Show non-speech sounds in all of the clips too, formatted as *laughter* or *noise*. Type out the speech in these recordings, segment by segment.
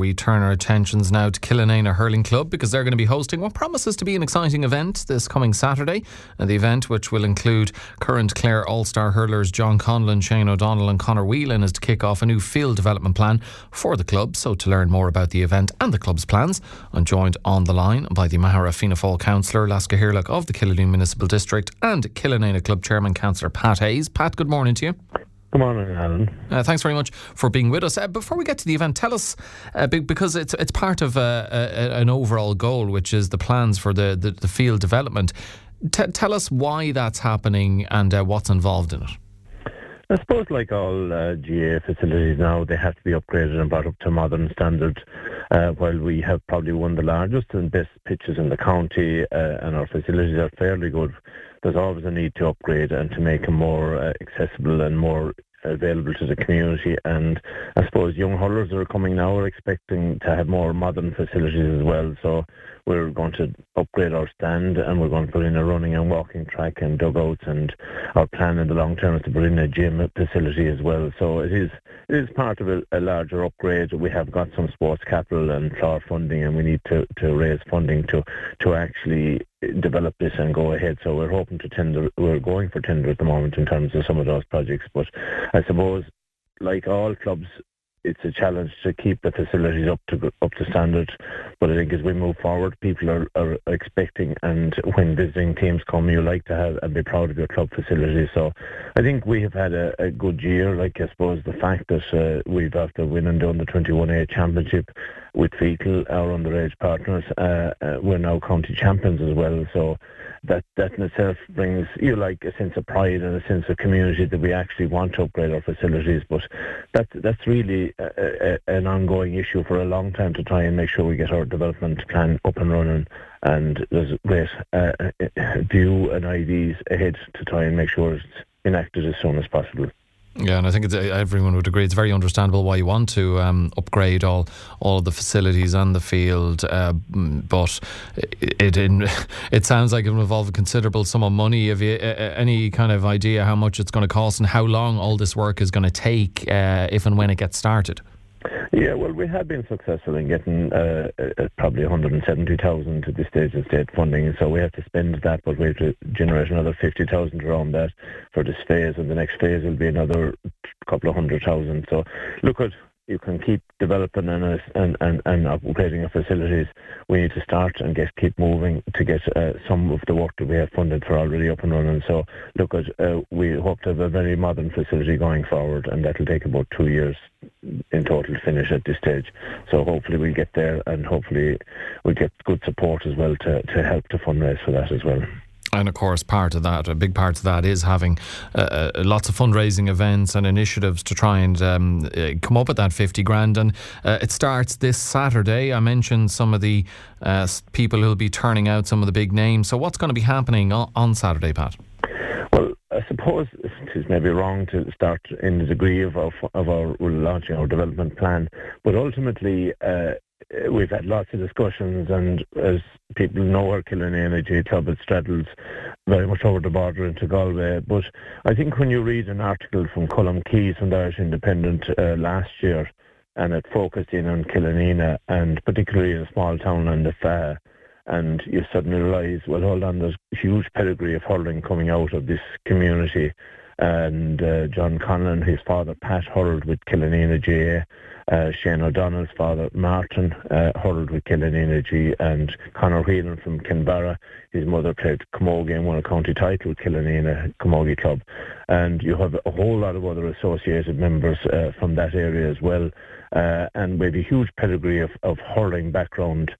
We turn our attentions now to Killanena Hurling Club because they're going to be hosting what promises to be an exciting event this coming Saturday. And the event, which will include current Clare All Star hurlers John Conlon, Shane O'Donnell, and Conor Whelan, is to kick off a new field development plan for the club. So, to learn more about the event and the club's plans, I'm joined on the line by the Maghera Fianna Fáil councillor, Leas Cathaoirleach of the Killaloe Municipal District, and Killanena Club Chairman, Councillor Pat Hayes. Pat, good morning to you. Good morning, Alan. Uh, thanks very much for being with us. Uh, before we get to the event, tell us uh, because it's it's part of uh, a, an overall goal, which is the plans for the the, the field development. T- tell us why that's happening and uh, what's involved in it. I suppose, like all uh, GAA facilities now, they have to be upgraded and brought up to modern standards. while we have probably one of the largest and best pitches in the county, and our facilities are fairly good there's always a need to upgrade and to make them more uh, accessible and more available to the community. And I suppose young hurlers that are coming now are expecting to have more modern facilities as well. So we're going to upgrade our stand and we're going to put in a running and walking track and dugouts. And our plan in the long term is to put in a gym facility as well. So it is it is part of a, a larger upgrade. We have got some sports capital and CLÁR funding, and we need to, to raise funding to to actually develop this and go ahead. So we're hoping to tender. We're going for tender at the moment in terms of some of those projects. But I suppose, like all clubs, it's a challenge to keep the facilities up to up to standard. But I think as we move forward, people are, are expecting, and when visiting teams come, you like to have and be proud of your club facilities. So I think we have had a, a good year. Like I suppose the fact that uh, we've after winning the under 21A championship with Feakle, our underage partners, uh, uh, we're now county champions as well. So that that in itself brings you like a sense of pride and a sense of community that we actually want to upgrade our facilities. But that's that's really a, a, an ongoing issue for a long time to try and make sure we get our development plan up and running. And there's a great uh, view and ideas ahead to try and make sure it's enacted as soon as possible. Yeah, and I think everyone would agree it's very understandable why you want to um, upgrade all all the facilities and the field, uh, but it it, *laughs* it sounds like it will involve a considerable sum of money. Have you any kind of idea how much it's going to cost and how long all this work is going to take uh, if and when it gets started? Yeah, well, we have been successful in getting uh, uh, probably 170,000 to the stage of state funding, so we have to spend that, but we have to generate another 50,000 around that for this phase, and the next phase will be another couple of hundred thousand. So, look at you can keep developing and, and, and, and upgrading our facilities. We need to start and get keep moving to get uh, some of the work that we have funded for already up and running. So look at uh, we hope to have a very modern facility going forward, and that will take about two years in total finish at this stage. So hopefully we'll get there, and hopefully we'll get good support as well to, to help to fundraise for that as well. And of course, part of that, a big part of that, is having uh, uh, lots of fundraising events and initiatives to try and um, uh, come up with that 50 grand. And uh, it starts this Saturday. I mentioned some of the uh, people who'll be turning out, some of the big names. So, what's going to be happening on, on Saturday, Pat? Well, suppose it is maybe wrong to start in the degree of, of, our launching our development plan, but ultimately, uh, we've had lots of discussions, and as people know, our Killanena Energy Club it straddles very much over the border into Galway. But I think when you read an article from Colm Keys from the Irish Independent uh, last year, and it focused in on Killanena, and particularly a small town on the Far, and you suddenly realise, well, hold on, there's huge pedigree of hurling coming out of this community. And uh, John Conlon, his father Pat, hurled with Killanena GAA uh, Shane O'Donnell's father, Martin, uh, hurled with Killanena G, and Conor Whelan from Kinvara. His mother played Camogie and won a county title with Killanena Camogie Club. And you have a whole lot of other associated members uh, from that area as well. Uh, and we have a huge pedigree of, of hurling background.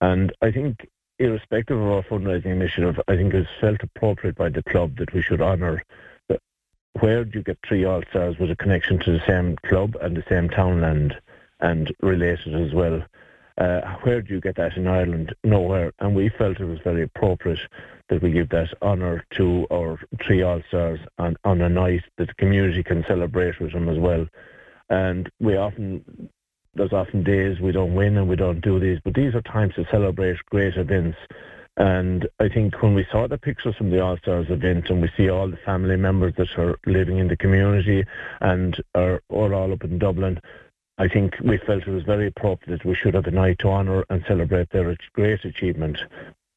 And I think, irrespective of our fundraising initiative, I think it's felt appropriate by the club that we should honour where do you get three All Stars with a connection to the same club and the same townland and related as well? Uh, where do you get that in Ireland? Nowhere. And we felt it was very appropriate that we give that honour to our three All Stars on, on a night that the community can celebrate with them as well. And we often, there's often days we don't win and we don't do these, but these are times to celebrate great events and I think when we saw the pictures from the All Stars event and we see all the family members that are living in the community and are, all up in Dublin, I think we felt it was very appropriate that we should have a night to honour and celebrate their great achievement.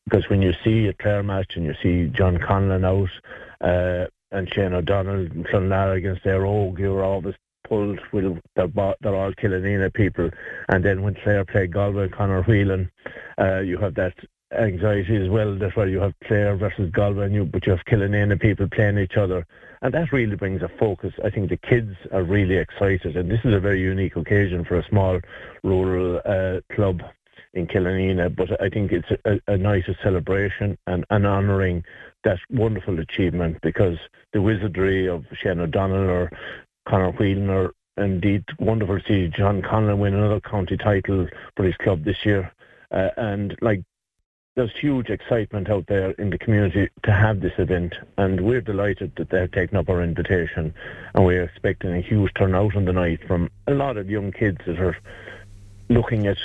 Because when you see a Clare match and you see John Conlon out uh, and Shane O'Donnell and Clonlara against Éire Óg, you're always pulled with they're, they're all Killanena people. And then when Clare played Galway, Conor Whelan, uh, you have that anxiety as well. That's why you have Clare versus Galway, and you, but you have Killanena people playing each other, and that really brings a focus. I think the kids are really excited, and this is a very unique occasion for a small rural uh, club in Killanena. But I think it's a, a celebration and, and honouring that wonderful achievement because the wizardry of Shane O'Donnell or Conor Whelan indeed wonderful to see John Conlon win another county title for his club this year. Uh, and like there's huge excitement out there in the community to have this event, and we're delighted that they've taken up our invitation, and we're expecting a huge turnout on the night from a lot of young kids that are looking at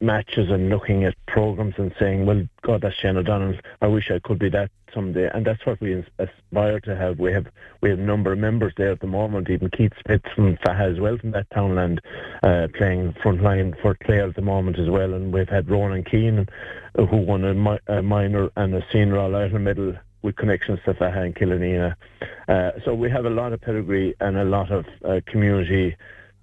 matches and looking at programs and saying, well, God, that's Shane O'Donnell. I wish I could be that someday. And that's what we aspire to have. We have we have a number of members there at the moment, even Keith Spitz from Faha as well, from that townland, uh, playing front line for Clare at the moment as well. And we've had Ronan Keane, who won a, mi- a minor and a senior All-Ireland medal with connections to Faha and Killanena. Uh, so we have a lot of pedigree and a lot of uh, community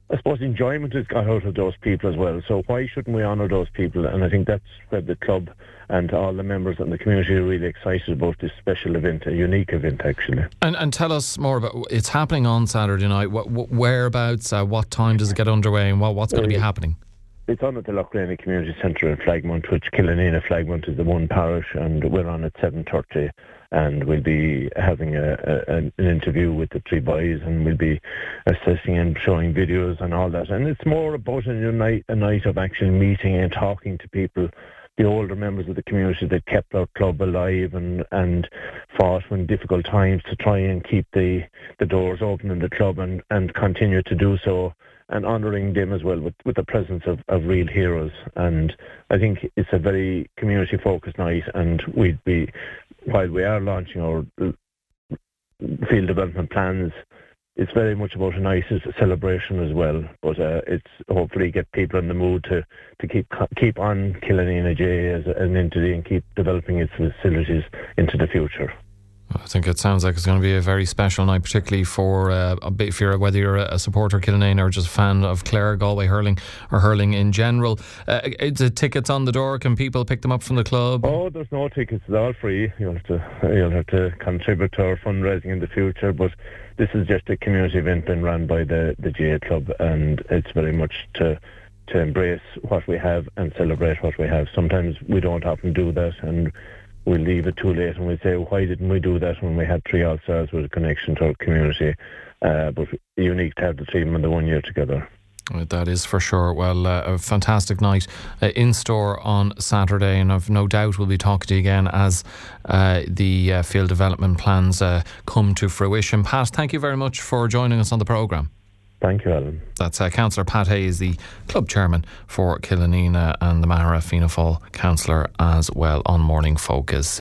I suppose enjoyment has got out of those people as well. So why shouldn't we honour those people? And I think that's where the club and all the members and the community are really excited about this special event, a unique event actually. And, and tell us more about it's happening on Saturday night. What, what whereabouts? Uh, what time does it get underway? And what, what's going to be happening? It's on at the Loughlane Community Centre in Flagmount, which Killanena Flagmount is the one parish, and we're on at seven thirty and we'll be having a, a, an interview with the three boys and we'll be assessing and showing videos and all that. And it's more about a night, a night of actually meeting and talking to people, the older members of the community that kept our club alive and, and fought in difficult times to try and keep the, the doors open in the club and, and continue to do so and honouring them as well with, with the presence of, of real heroes. And I think it's a very community focused night and we'd be while we are launching our uh, field development plans, it's very much about a nice celebration as well. But uh, it's hopefully get people in the mood to, to keep keep on J as an entity and keep developing its facilities into the future. I think it sounds like it's going to be a very special night, particularly for uh, if you're whether you're a supporter of Killanena or just a fan of Clare, Galway hurling, or hurling in general. Uh, the tickets on the door. Can people pick them up from the club? Oh, there's no tickets. It's all free. You'll have to you'll have to contribute to our fundraising in the future, but this is just a community event being run by the the GA club, and it's very much to to embrace what we have and celebrate what we have. Sometimes we don't often do that, and we'll leave it too late and we'll say, why didn't we do that when we had three All Stars with a connection to our community? Uh, but unique to have the team in the one year together. That is for sure. Well, uh, a fantastic night uh, in store on Saturday, and I've no doubt we'll be talking to you again as uh, the uh, field development plans uh, come to fruition. Pat, thank you very much for joining us on the programme. Thank you, Alan. That's uh, Councillor Pat Hayes, the club chairman for Killanena, and the Maghera Fianna Fáil councillor as well on Morning Focus.